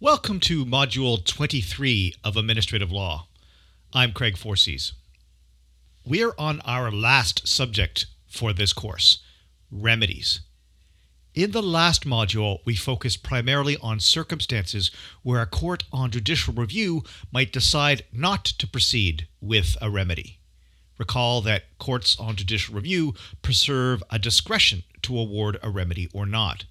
Welcome to Module 23 of Administrative Law. I'm Craig Forcese. We are on our last subject for this course remedies. In the last module, we focused primarily on circumstances where a court on judicial review might decide not to proceed with a remedy. Recall that courts on judicial review preserve a discretion to award a remedy or not.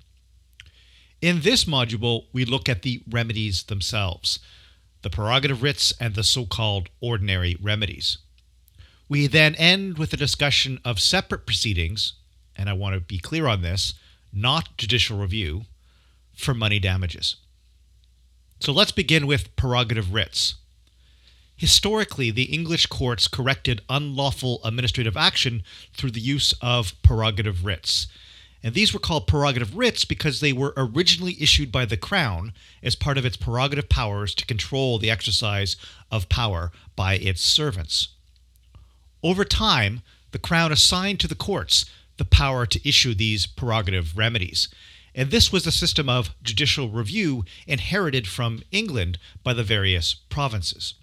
In this module, we look at the remedies themselves, the prerogative writs and the so called ordinary remedies. We then end with a discussion of separate proceedings, and I want to be clear on this, not judicial review, for money damages. So let's begin with prerogative writs. Historically, the English courts corrected unlawful administrative action through the use of prerogative writs. And these were called prerogative writs because they were originally issued by the Crown as part of its prerogative powers to control the exercise of power by its servants. Over time, the Crown assigned to the courts the power to issue these prerogative remedies. And this was a system of judicial review inherited from England by the various provinces.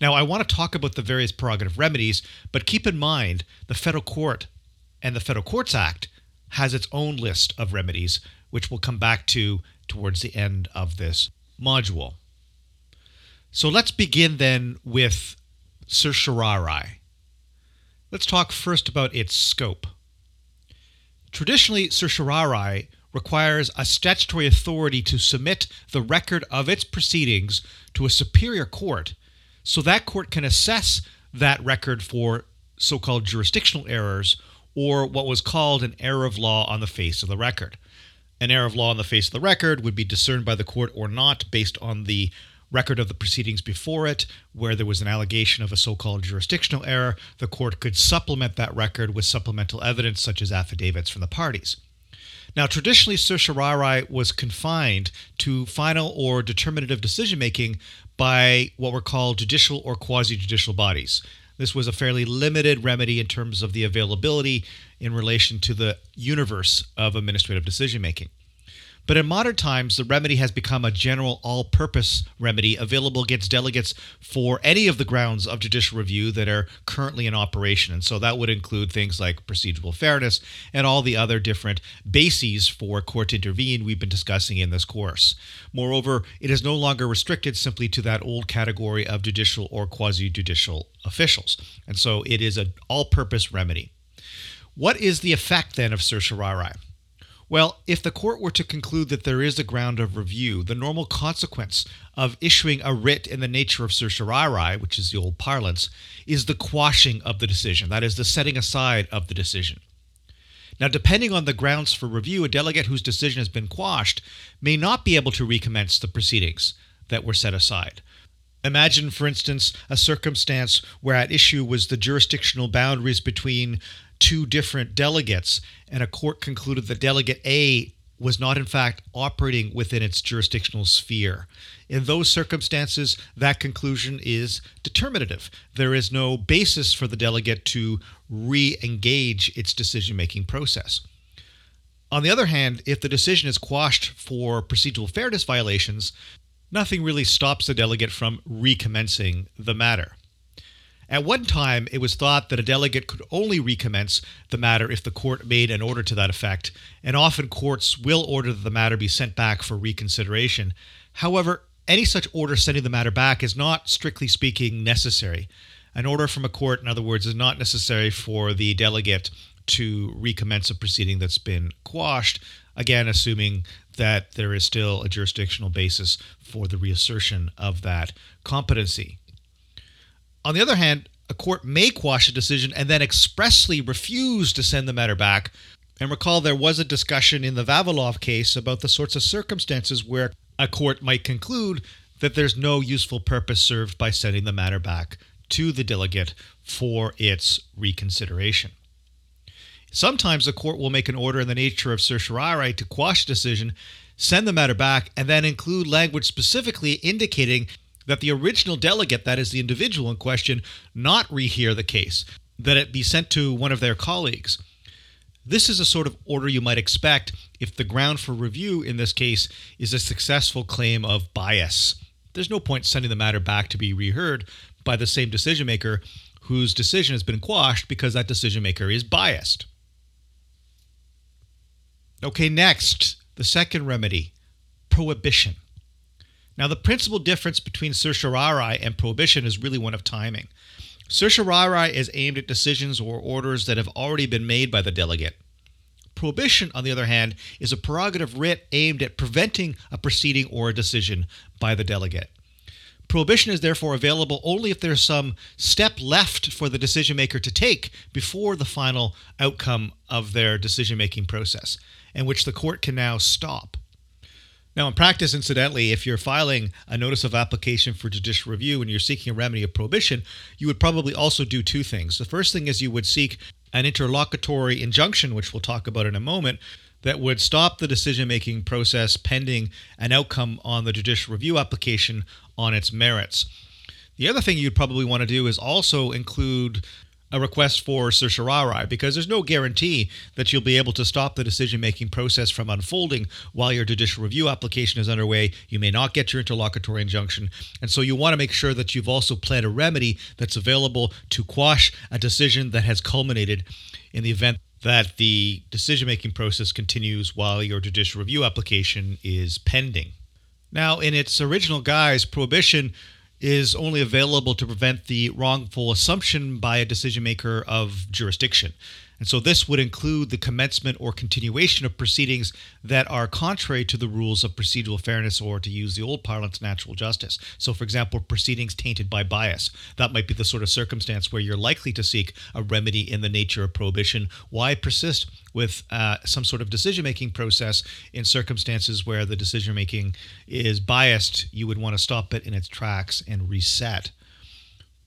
Now, I want to talk about the various prerogative remedies, but keep in mind the federal court and the Federal Courts Act has its own list of remedies, which we'll come back to towards the end of this module. So let's begin then with certiorari. Let's talk first about its scope. Traditionally, certiorari requires a statutory authority to submit the record of its proceedings to a superior court so that court can assess that record for so called jurisdictional errors or what was called an error of law on the face of the record. An error of law on the face of the record would be discerned by the court or not based on the record of the proceedings before it, where there was an allegation of a so called jurisdictional error. The court could supplement that record with supplemental evidence, such as affidavits from the parties. Now, traditionally, certiorari was confined to final or determinative decision making by what were called judicial or quasi judicial bodies. This was a fairly limited remedy in terms of the availability in relation to the universe of administrative decision making. But in modern times, the remedy has become a general all purpose remedy available against delegates for any of the grounds of judicial review that are currently in operation. And so that would include things like procedural fairness and all the other different bases for court to intervene we've been discussing in this course. Moreover, it is no longer restricted simply to that old category of judicial or quasi judicial officials. And so it is an all purpose remedy. What is the effect then of certiorari? Well, if the court were to conclude that there is a ground of review, the normal consequence of issuing a writ in the nature of certiorari, which is the old parlance, is the quashing of the decision, that is, the setting aside of the decision. Now, depending on the grounds for review, a delegate whose decision has been quashed may not be able to recommence the proceedings that were set aside. Imagine, for instance, a circumstance where at issue was the jurisdictional boundaries between two different delegates, and a court concluded that delegate A was not, in fact, operating within its jurisdictional sphere. In those circumstances, that conclusion is determinative. There is no basis for the delegate to re engage its decision making process. On the other hand, if the decision is quashed for procedural fairness violations, nothing really stops the delegate from recommencing the matter. At one time, it was thought that a delegate could only recommence the matter if the court made an order to that effect, and often courts will order that the matter be sent back for reconsideration. However, any such order sending the matter back is not, strictly speaking, necessary. An order from a court, in other words, is not necessary for the delegate to recommence a proceeding that's been quashed, again, assuming that there is still a jurisdictional basis for the reassertion of that competency. On the other hand, a court may quash a decision and then expressly refuse to send the matter back. And recall there was a discussion in the Vavilov case about the sorts of circumstances where a court might conclude that there's no useful purpose served by sending the matter back to the delegate for its reconsideration. Sometimes the court will make an order in the nature of certiorari to quash a decision, send the matter back, and then include language specifically indicating that the original delegate, that is the individual in question, not rehear the case, that it be sent to one of their colleagues. This is a sort of order you might expect if the ground for review in this case is a successful claim of bias. There's no point sending the matter back to be reheard by the same decision maker whose decision has been quashed because that decision maker is biased. Okay, next, the second remedy prohibition. Now, the principal difference between certiorari and prohibition is really one of timing. Certiorari is aimed at decisions or orders that have already been made by the delegate. Prohibition, on the other hand, is a prerogative writ aimed at preventing a proceeding or a decision by the delegate. Prohibition is therefore available only if there's some step left for the decision maker to take before the final outcome of their decision making process, and which the court can now stop. Now, in practice, incidentally, if you're filing a notice of application for judicial review and you're seeking a remedy of prohibition, you would probably also do two things. The first thing is you would seek an interlocutory injunction, which we'll talk about in a moment, that would stop the decision making process pending an outcome on the judicial review application on its merits. The other thing you'd probably want to do is also include a request for certiorari because there's no guarantee that you'll be able to stop the decision making process from unfolding while your judicial review application is underway. You may not get your interlocutory injunction. And so you want to make sure that you've also planned a remedy that's available to quash a decision that has culminated in the event that the decision making process continues while your judicial review application is pending. Now, in its original guise, prohibition is only available to prevent the wrongful assumption by a decision maker of jurisdiction. And so this would include the commencement or continuation of proceedings that are contrary to the rules of procedural fairness or, to use the old parlance, natural justice. So, for example, proceedings tainted by bias. That might be the sort of circumstance where you're likely to seek a remedy in the nature of prohibition. Why persist with uh, some sort of decision making process in circumstances where the decision making is biased? You would want to stop it in its tracks and reset.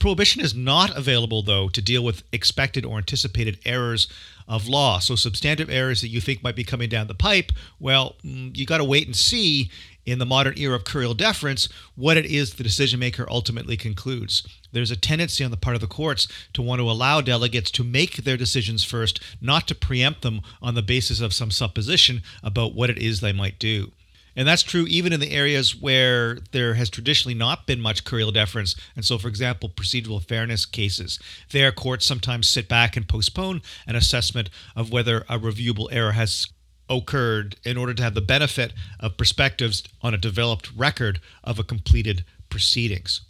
Prohibition is not available, though, to deal with expected or anticipated errors of law. So, substantive errors that you think might be coming down the pipe, well, mm, you got to wait and see in the modern era of curial deference what it is the decision maker ultimately concludes. There's a tendency on the part of the courts to want to allow delegates to make their decisions first, not to preempt them on the basis of some supposition about what it is they might do. And that's true even in the areas where there has traditionally not been much curial deference. And so, for example, procedural fairness cases, there courts sometimes sit back and postpone an assessment of whether a reviewable error has occurred in order to have the benefit of perspectives on a developed record of a completed proceedings.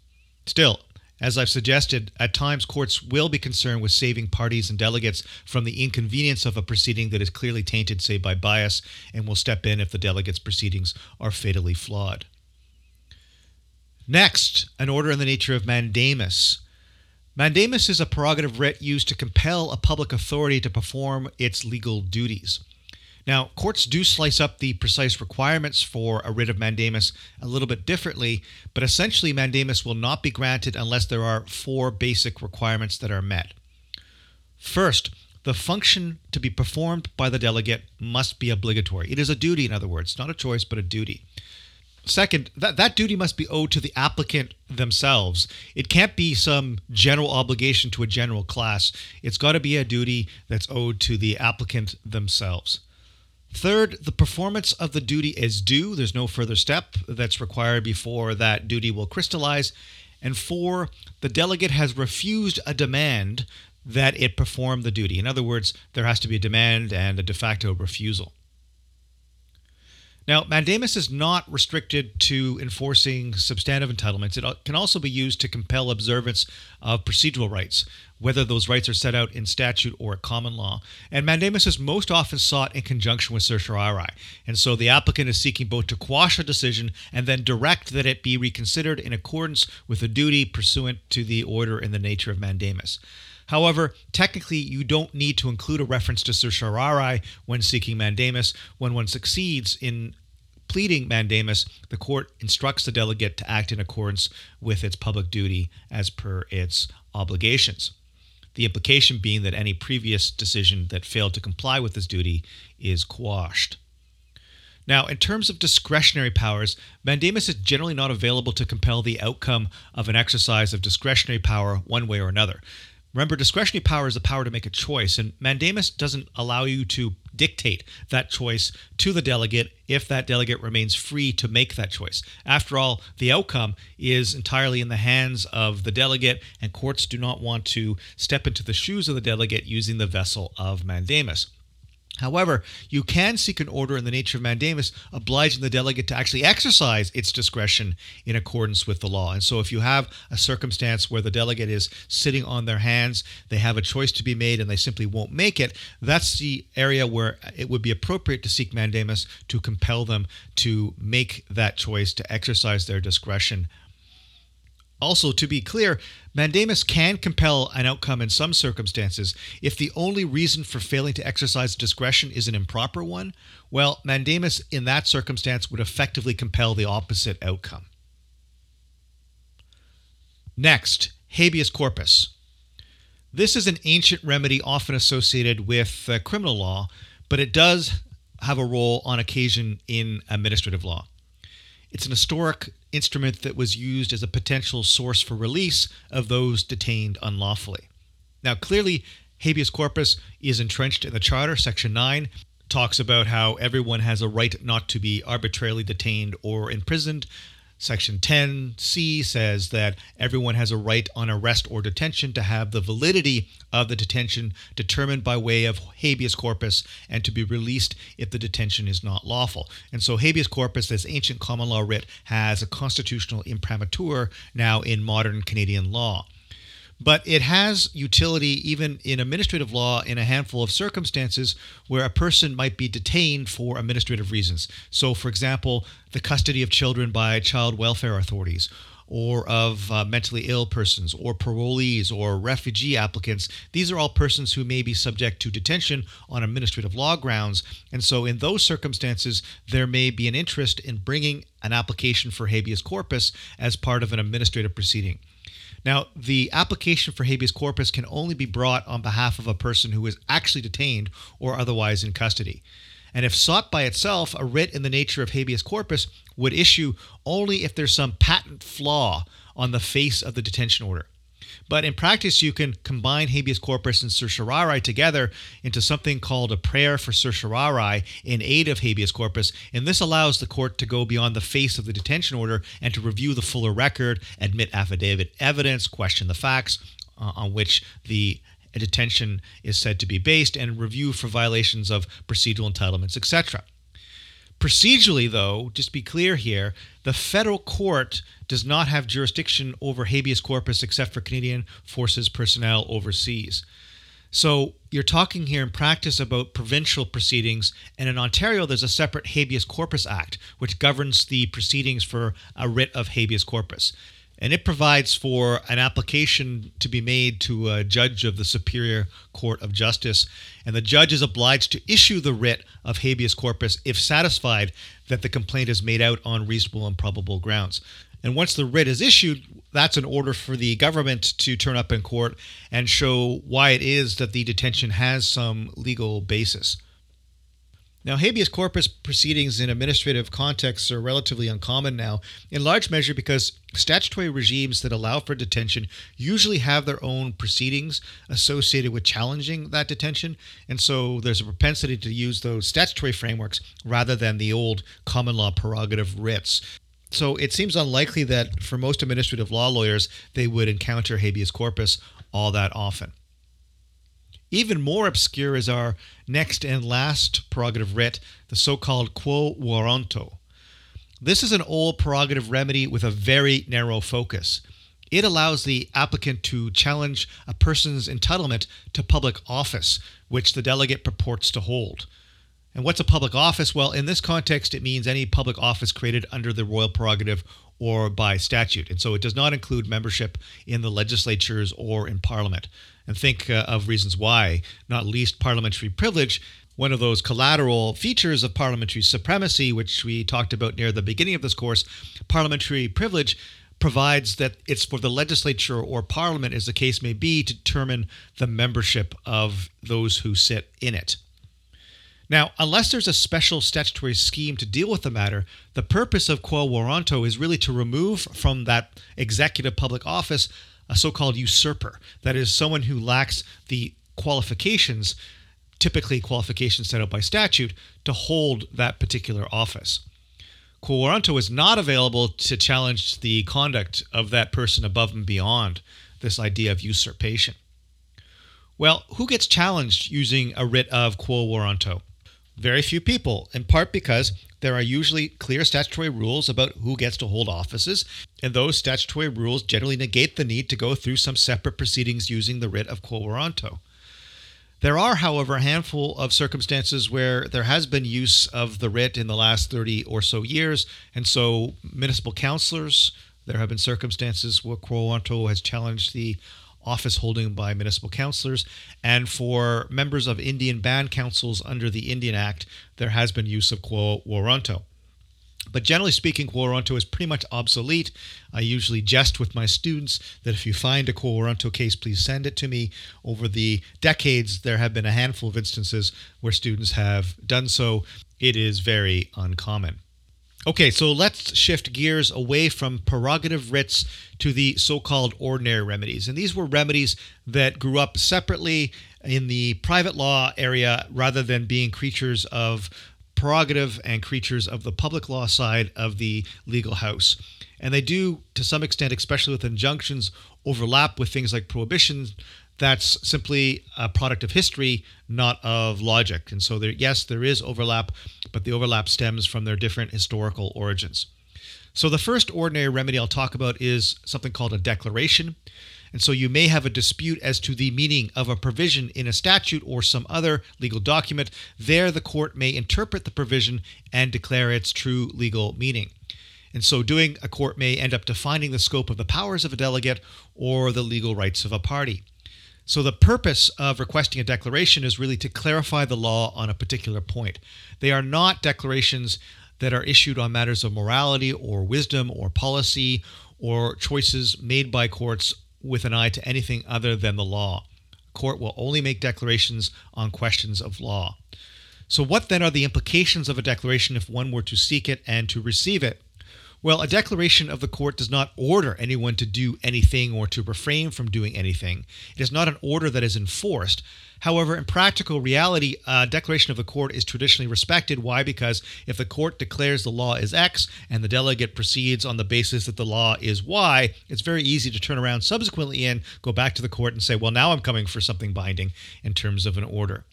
Still, as I've suggested, at times courts will be concerned with saving parties and delegates from the inconvenience of a proceeding that is clearly tainted, say, by bias, and will step in if the delegates' proceedings are fatally flawed. Next, an order in the nature of mandamus. Mandamus is a prerogative writ used to compel a public authority to perform its legal duties. Now, courts do slice up the precise requirements for a writ of mandamus a little bit differently, but essentially, mandamus will not be granted unless there are four basic requirements that are met. First, the function to be performed by the delegate must be obligatory. It is a duty, in other words, not a choice, but a duty. Second, that, that duty must be owed to the applicant themselves. It can't be some general obligation to a general class. It's got to be a duty that's owed to the applicant themselves. Third, the performance of the duty is due. There's no further step that's required before that duty will crystallize. And four, the delegate has refused a demand that it perform the duty. In other words, there has to be a demand and a de facto refusal. Now, mandamus is not restricted to enforcing substantive entitlements. It can also be used to compel observance of procedural rights, whether those rights are set out in statute or common law. And mandamus is most often sought in conjunction with certiorari. And so the applicant is seeking both to quash a decision and then direct that it be reconsidered in accordance with a duty pursuant to the order in the nature of mandamus. However, technically, you don't need to include a reference to certiorari when seeking mandamus. When one succeeds in pleading mandamus, the court instructs the delegate to act in accordance with its public duty as per its obligations the implication being that any previous decision that failed to comply with this duty is quashed. Now, in terms of discretionary powers, mandamus is generally not available to compel the outcome of an exercise of discretionary power one way or another. Remember, discretionary power is the power to make a choice, and mandamus doesn't allow you to dictate that choice to the delegate if that delegate remains free to make that choice. After all, the outcome is entirely in the hands of the delegate, and courts do not want to step into the shoes of the delegate using the vessel of mandamus. However, you can seek an order in the nature of mandamus obliging the delegate to actually exercise its discretion in accordance with the law. And so, if you have a circumstance where the delegate is sitting on their hands, they have a choice to be made, and they simply won't make it, that's the area where it would be appropriate to seek mandamus to compel them to make that choice, to exercise their discretion also, to be clear, mandamus can compel an outcome in some circumstances if the only reason for failing to exercise discretion is an improper one. Well, mandamus in that circumstance would effectively compel the opposite outcome. Next, habeas corpus. This is an ancient remedy often associated with uh, criminal law, but it does have a role on occasion in administrative law. It's an historic instrument that was used as a potential source for release of those detained unlawfully. Now, clearly, habeas corpus is entrenched in the Charter. Section 9 talks about how everyone has a right not to be arbitrarily detained or imprisoned. Section 10C says that everyone has a right on arrest or detention to have the validity of the detention determined by way of habeas corpus and to be released if the detention is not lawful. And so habeas corpus, this ancient common law writ, has a constitutional imprimatur now in modern Canadian law but it has utility even in administrative law in a handful of circumstances where a person might be detained for administrative reasons. So, for example, the custody of children by child welfare authorities. Or of uh, mentally ill persons, or parolees, or refugee applicants. These are all persons who may be subject to detention on administrative law grounds. And so, in those circumstances, there may be an interest in bringing an application for habeas corpus as part of an administrative proceeding. Now, the application for habeas corpus can only be brought on behalf of a person who is actually detained or otherwise in custody. And if sought by itself, a writ in the nature of habeas corpus would issue only if there's some patent flaw on the face of the detention order. But in practice, you can combine habeas corpus and certiorari together into something called a prayer for certiorari in aid of habeas corpus. And this allows the court to go beyond the face of the detention order and to review the fuller record, admit affidavit evidence, question the facts uh, on which the detention is said to be based, and review for violations of procedural entitlements, etc. Procedurally, though, just to be clear here, the federal court does not have jurisdiction over habeas corpus except for Canadian Forces personnel overseas. So you're talking here in practice about provincial proceedings, and in Ontario, there's a separate Habeas Corpus Act, which governs the proceedings for a writ of habeas corpus and it provides for an application to be made to a judge of the Superior Court of Justice. And the judge is obliged to issue the writ of habeas corpus if satisfied that the complaint is made out on reasonable and probable grounds. And once the writ is issued, that's an order for the government to turn up in court and show why it is that the detention has some legal basis. Now, habeas corpus proceedings in administrative contexts are relatively uncommon now, in large measure because statutory regimes that allow for detention usually have their own proceedings associated with challenging that detention. And so there's a propensity to use those statutory frameworks rather than the old common law prerogative writs. So it seems unlikely that for most administrative law lawyers, they would encounter habeas corpus all that often. Even more obscure is our next and last prerogative writ, the so called quo warranto. This is an old prerogative remedy with a very narrow focus. It allows the applicant to challenge a person's entitlement to public office, which the delegate purports to hold. And what's a public office? Well, in this context, it means any public office created under the royal prerogative or by statute. And so it does not include membership in the legislatures or in parliament. And think uh, of reasons why, not least parliamentary privilege, one of those collateral features of parliamentary supremacy, which we talked about near the beginning of this course. Parliamentary privilege provides that it's for the legislature or parliament, as the case may be, to determine the membership of those who sit in it. Now, unless there's a special statutory scheme to deal with the matter, the purpose of quo warranto is really to remove from that executive public office a so called usurper. That is, someone who lacks the qualifications, typically qualifications set out by statute, to hold that particular office. Quo warranto is not available to challenge the conduct of that person above and beyond this idea of usurpation. Well, who gets challenged using a writ of quo warranto? Very few people, in part because there are usually clear statutory rules about who gets to hold offices, and those statutory rules generally negate the need to go through some separate proceedings using the writ of quo warranto. There are, however, a handful of circumstances where there has been use of the writ in the last 30 or so years, and so municipal councillors, there have been circumstances where quo warranto has challenged the office holding by municipal councillors. And for members of Indian band councils under the Indian Act, there has been use of quo warranto. But generally speaking, quo warranto is pretty much obsolete. I usually jest with my students that if you find a quo warranto case, please send it to me. Over the decades, there have been a handful of instances where students have done so. It is very uncommon. Okay, so let's shift gears away from prerogative writs to the so called ordinary remedies. And these were remedies that grew up separately in the private law area rather than being creatures of prerogative and creatures of the public law side of the legal house. And they do, to some extent, especially with injunctions, overlap with things like prohibitions that's simply a product of history, not of logic. And so, there, yes, there is overlap, but the overlap stems from their different historical origins. So, the first ordinary remedy I'll talk about is something called a declaration. And so, you may have a dispute as to the meaning of a provision in a statute or some other legal document. There, the court may interpret the provision and declare its true legal meaning. In so doing, a court may end up defining the scope of the powers of a delegate or the legal rights of a party. So, the purpose of requesting a declaration is really to clarify the law on a particular point. They are not declarations that are issued on matters of morality or wisdom or policy or choices made by courts with an eye to anything other than the law. court will only make declarations on questions of law. So, what then are the implications of a declaration if one were to seek it and to receive it? Well, a declaration of the court does not order anyone to do anything or to refrain from doing anything. It is not an order that is enforced. However, in practical reality, a declaration of the court is traditionally respected. Why? Because if the court declares the law is X and the delegate proceeds on the basis that the law is Y, it's very easy to turn around subsequently and go back to the court and say, well, now I'm coming for something binding in terms of an order.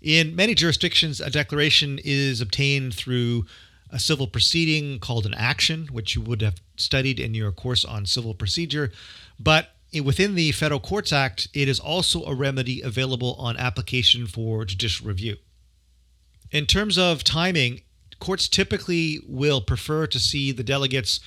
In many jurisdictions, a declaration is obtained through a civil proceeding called an action, which you would have studied in your course on civil procedure. But within the Federal Courts Act, it is also a remedy available on application for judicial review. In terms of timing, courts typically will prefer to see the delegate's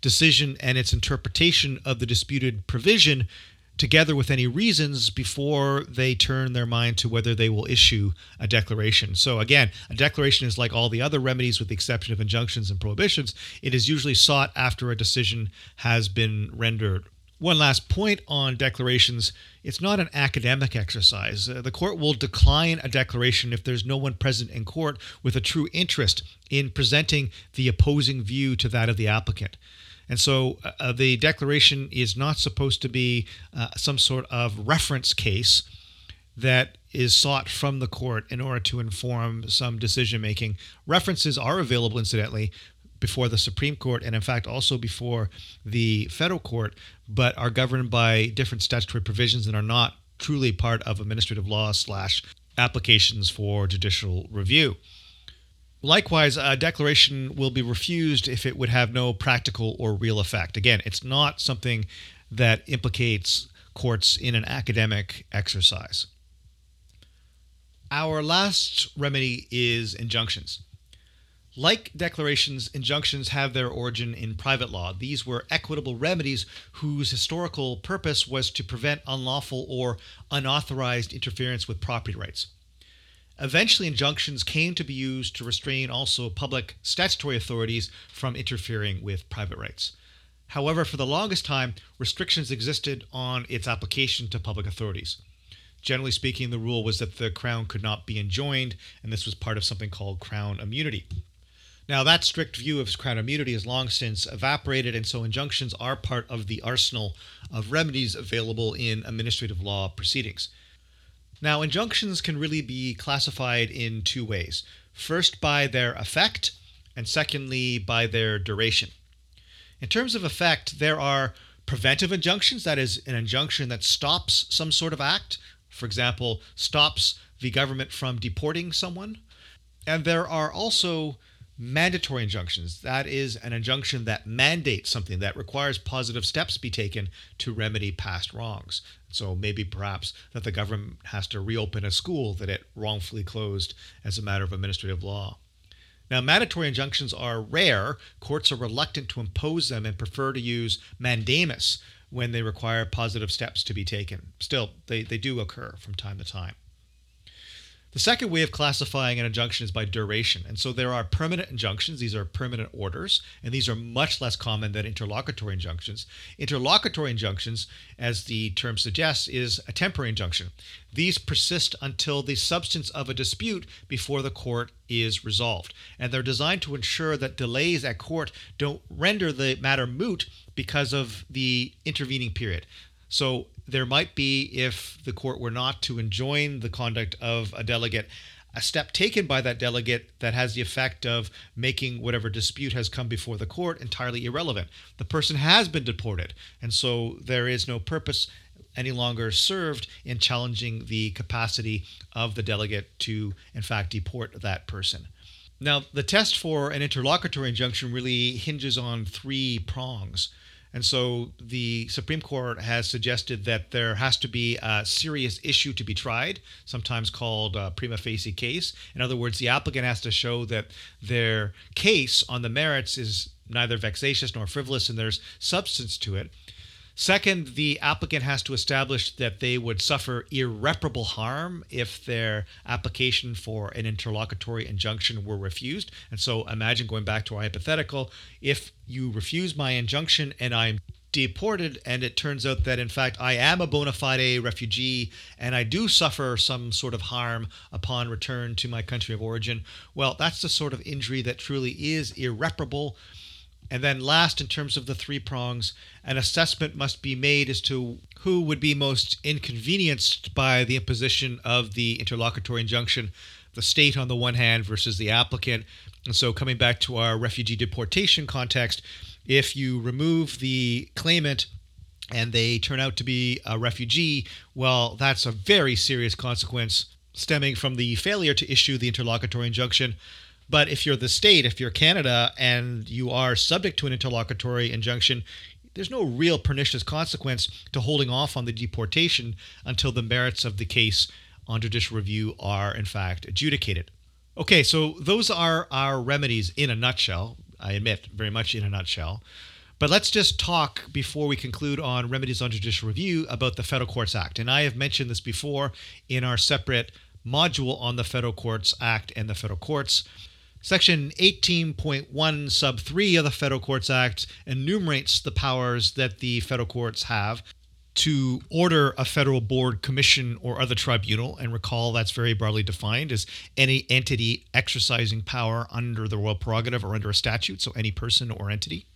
decision and its interpretation of the disputed provision together with any reasons before they turn their mind to whether they will issue a declaration. So, again, a declaration is like all the other remedies, with the exception of injunctions and prohibitions. It is usually sought after a decision has been rendered. One last point on declarations it's not an academic exercise. Uh, the court will decline a declaration if there's no one present in court with a true interest in presenting the opposing view to that of the applicant. And so uh, the declaration is not supposed to be uh, some sort of reference case that is sought from the court in order to inform some decision making. References are available, incidentally, before the Supreme Court and, in fact, also before the federal court, but are governed by different statutory provisions and are not truly part of administrative law slash applications for judicial review. Likewise, a declaration will be refused if it would have no practical or real effect. Again, it's not something that implicates courts in an academic exercise. Our last remedy is injunctions. Like declarations, injunctions have their origin in private law. These were equitable remedies whose historical purpose was to prevent unlawful or unauthorized interference with property rights. Eventually, injunctions came to be used to restrain also public statutory authorities from interfering with private rights. However, for the longest time, restrictions existed on its application to public authorities. Generally speaking, the rule was that the crown could not be enjoined, and this was part of something called crown immunity. Now, that strict view of crown immunity has long since evaporated, and so injunctions are part of the arsenal of remedies available in administrative law proceedings. Now, injunctions can really be classified in two ways first, by their effect, and secondly, by their duration. In terms of effect, there are preventive injunctions, that is, an injunction that stops some sort of act, for example, stops the government from deporting someone. And there are also mandatory injunctions. That is an injunction that mandates something that requires positive steps be taken to remedy past wrongs. So maybe perhaps that the government has to reopen a school that it wrongfully closed as a matter of administrative law. Now, mandatory injunctions are rare. Courts are reluctant to impose them and prefer to use mandamus when they require positive steps to be taken. Still, they, they do occur from time to time. The second way of classifying an injunction is by duration. And so there are permanent injunctions, these are permanent orders, and these are much less common than interlocutory injunctions. Interlocutory injunctions, as the term suggests, is a temporary injunction. These persist until the substance of a dispute before the court is resolved. And they're designed to ensure that delays at court don't render the matter moot because of the intervening period. So there might be, if the court were not to enjoin the conduct of a delegate, a step taken by that delegate that has the effect of making whatever dispute has come before the court entirely irrelevant. The person has been deported, and so there is no purpose any longer served in challenging the capacity of the delegate to, in fact, deport that person. Now, the test for an interlocutory injunction really hinges on three prongs. And so the Supreme Court has suggested that there has to be a serious issue to be tried, sometimes called a prima facie case. In other words, the applicant has to show that their case on the merits is neither vexatious nor frivolous and there's substance to it. Second, the applicant has to establish that they would suffer irreparable harm if their application for an interlocutory injunction were refused. And so imagine going back to our hypothetical if you refuse my injunction and I'm deported and it turns out that in fact I am a bona fide refugee and I do suffer some sort of harm upon return to my country of origin, well, that's the sort of injury that truly is irreparable and then, last, in terms of the three prongs, an assessment must be made as to who would be most inconvenienced by the imposition of the interlocutory injunction the state on the one hand versus the applicant. And so, coming back to our refugee deportation context, if you remove the claimant and they turn out to be a refugee, well, that's a very serious consequence stemming from the failure to issue the interlocutory injunction but if you're the state, if you're Canada, and you are subject to an interlocutory injunction, there's no real pernicious consequence to holding off on the deportation until the merits of the case on judicial review are, in fact, adjudicated. Okay, so those are our remedies in a nutshell. I admit, very much in a nutshell. But let's just talk before we conclude on remedies on judicial review about the Federal Courts Act. And I have mentioned this before in our separate module on the Federal Courts Act and the federal courts. Section 18.1, sub 3 of the Federal Courts Act enumerates the powers that the federal courts have to order a federal board, commission, or other tribunal. And recall that's very broadly defined as any entity exercising power under the royal prerogative or under a statute, so any person or entity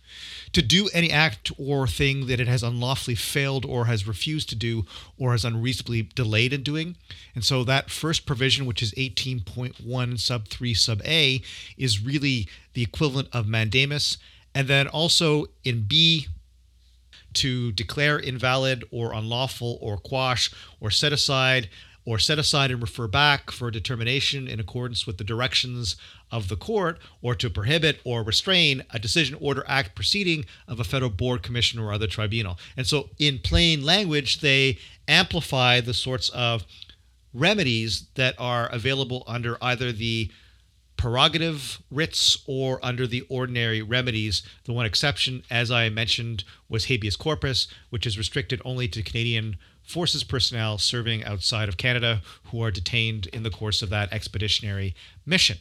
to do any act or thing that it has unlawfully failed or has refused to do or has unreasonably delayed in doing. And so that first provision, which is 18.1 sub 3 sub A, is really the equivalent of mandamus. And then also in B, to declare invalid or unlawful or quash or set aside or set aside and refer back for determination in accordance with the directions of the court or to prohibit or restrain a decision order act proceeding of a federal board commission or other tribunal and so in plain language they amplify the sorts of remedies that are available under either the prerogative writs or under the ordinary remedies. The one exception, as I mentioned, was habeas corpus, which is restricted only to Canadian forces personnel serving outside of Canada who are detained in the course of that expeditionary mission.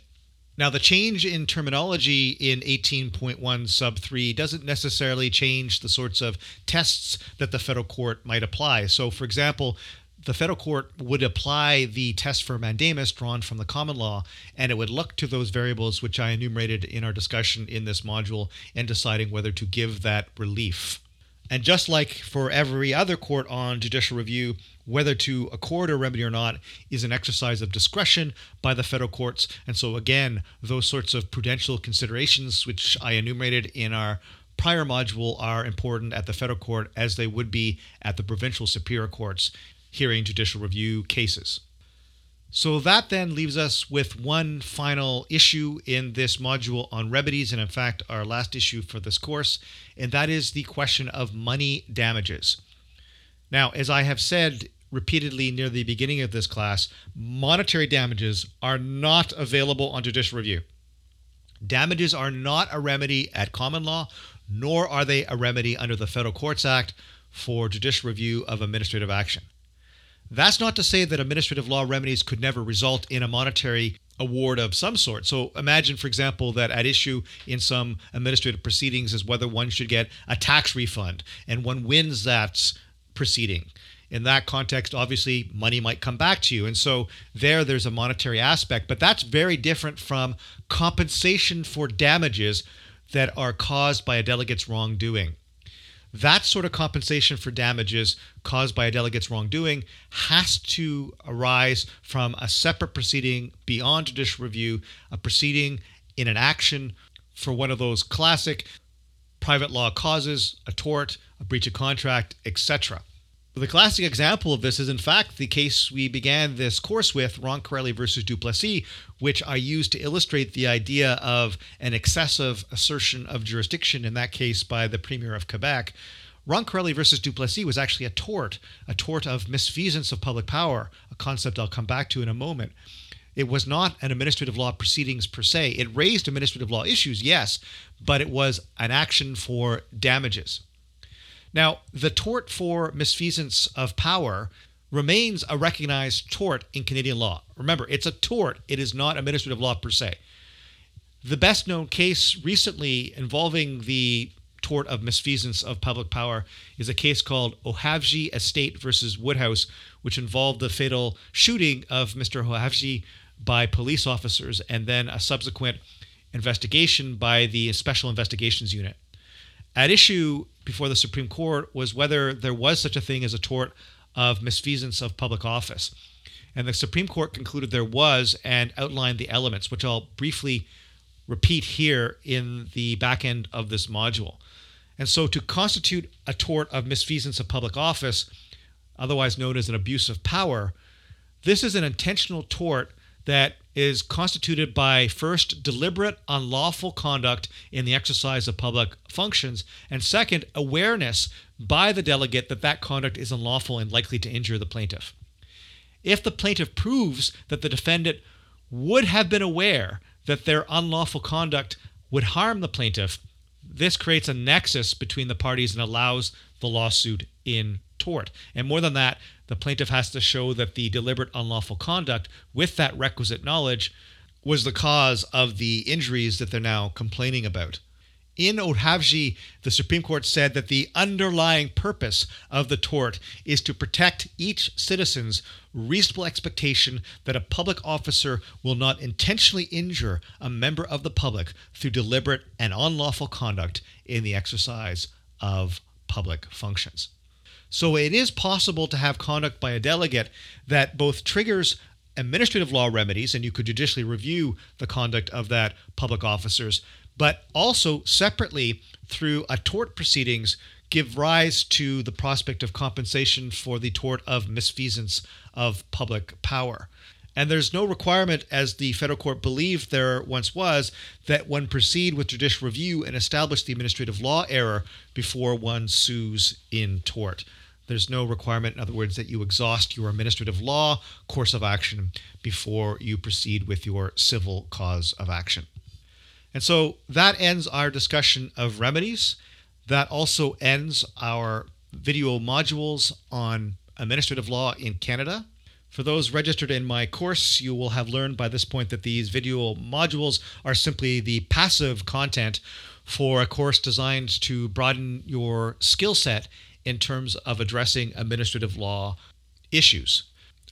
Now, the change in terminology in 18.1 sub 3 doesn't necessarily change the sorts of tests that the federal court might apply. So, for example, the federal court would apply the test for mandamus drawn from the common law, and it would look to those variables which I enumerated in our discussion in this module in deciding whether to give that relief. And just like for every other court on judicial review, whether to accord a remedy or not is an exercise of discretion by the federal courts. And so, again, those sorts of prudential considerations, which I enumerated in our prior module, are important at the federal court as they would be at the provincial superior courts hearing judicial review cases. So that then leaves us with one final issue in this module on remedies, and in fact, our last issue for this course, and that is the question of money damages. Now, as I have said repeatedly near the beginning of this class, monetary damages are not available on judicial review. Damages are not a remedy at common law, nor are they a remedy under the Federal Courts Act for judicial review of administrative action. That's not to say that administrative law remedies could never result in a monetary award of some sort. So imagine, for example, that at issue in some administrative proceedings is whether one should get a tax refund and one wins that proceeding. In that context, obviously, money might come back to you. And so there, there's a monetary aspect, but that's very different from compensation for damages that are caused by a delegate's wrongdoing. That sort of compensation for damages caused by a delegate's wrongdoing has to arise from a separate proceeding beyond judicial review, a proceeding in an action for one of those classic private law causes, a tort, a breach of contract, etc. The classic example of this is, in fact, the case we began this course with, Roncarelli versus Duplessis, which I used to illustrate the idea of an excessive assertion of jurisdiction, in that case by the Premier of Quebec. Roncarelli versus Duplessis was actually a tort, a tort of misfeasance of public power, a concept I'll come back to in a moment. It was not an administrative law proceedings per se. It raised administrative law issues, yes, but it was an action for damages. Now, the tort for misfeasance of power remains a recognized tort in Canadian law. Remember, it's a tort, it is not administrative law per se. The best known case recently involving the tort of misfeasance of public power is a case called Odhavji Estate versus Woodhouse, which involved the fatal shooting of Mr. Odhavji by police officers and then a subsequent investigation by the Special Investigations Unit. At issue before the Supreme Court was whether there was such a thing as a tort of misfeasance of public office. And the Supreme Court concluded there was and outlined the elements, which I'll briefly repeat here in the back end of this module. And so, to constitute a tort of misfeasance of public office, otherwise known as an abuse of power, this is an intentional tort that is constituted by first deliberate unlawful conduct in the exercise of public functions and second awareness by the delegate that that conduct is unlawful and likely to injure the plaintiff. If the plaintiff proves that the defendant would have been aware that their unlawful conduct would harm the plaintiff this creates a nexus between the parties and allows the lawsuit in tort and more than that the plaintiff has to show that the deliberate unlawful conduct with that requisite knowledge was the cause of the injuries that they're now complaining about. In Odhavji, the Supreme Court said that the underlying purpose of the tort is to protect each citizen's reasonable expectation that a public officer will not intentionally injure a member of the public through deliberate and unlawful conduct in the exercise of public functions. So it is possible to have conduct by a delegate that both triggers administrative law remedies, and you could judicially review the conduct of that public officers, but also separately through a tort proceedings give rise to the prospect of compensation for the tort of misfeasance of public power. And there's no requirement, as the federal court believed there once was, that one proceed with judicial review and establish the administrative law error before one sues in tort. There's no requirement, in other words, that you exhaust your administrative law course of action before you proceed with your civil cause of action. And so that ends our discussion of remedies. That also ends our video modules on administrative law in Canada. For those registered in my course, you will have learned by this point that these video modules are simply the passive content for a course designed to broaden your skill set in terms of addressing administrative law issues.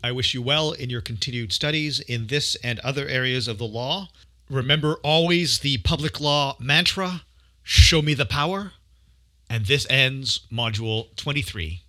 I wish you well in your continued studies in this and other areas of the law. Remember always the public law mantra show me the power. And this ends Module 23.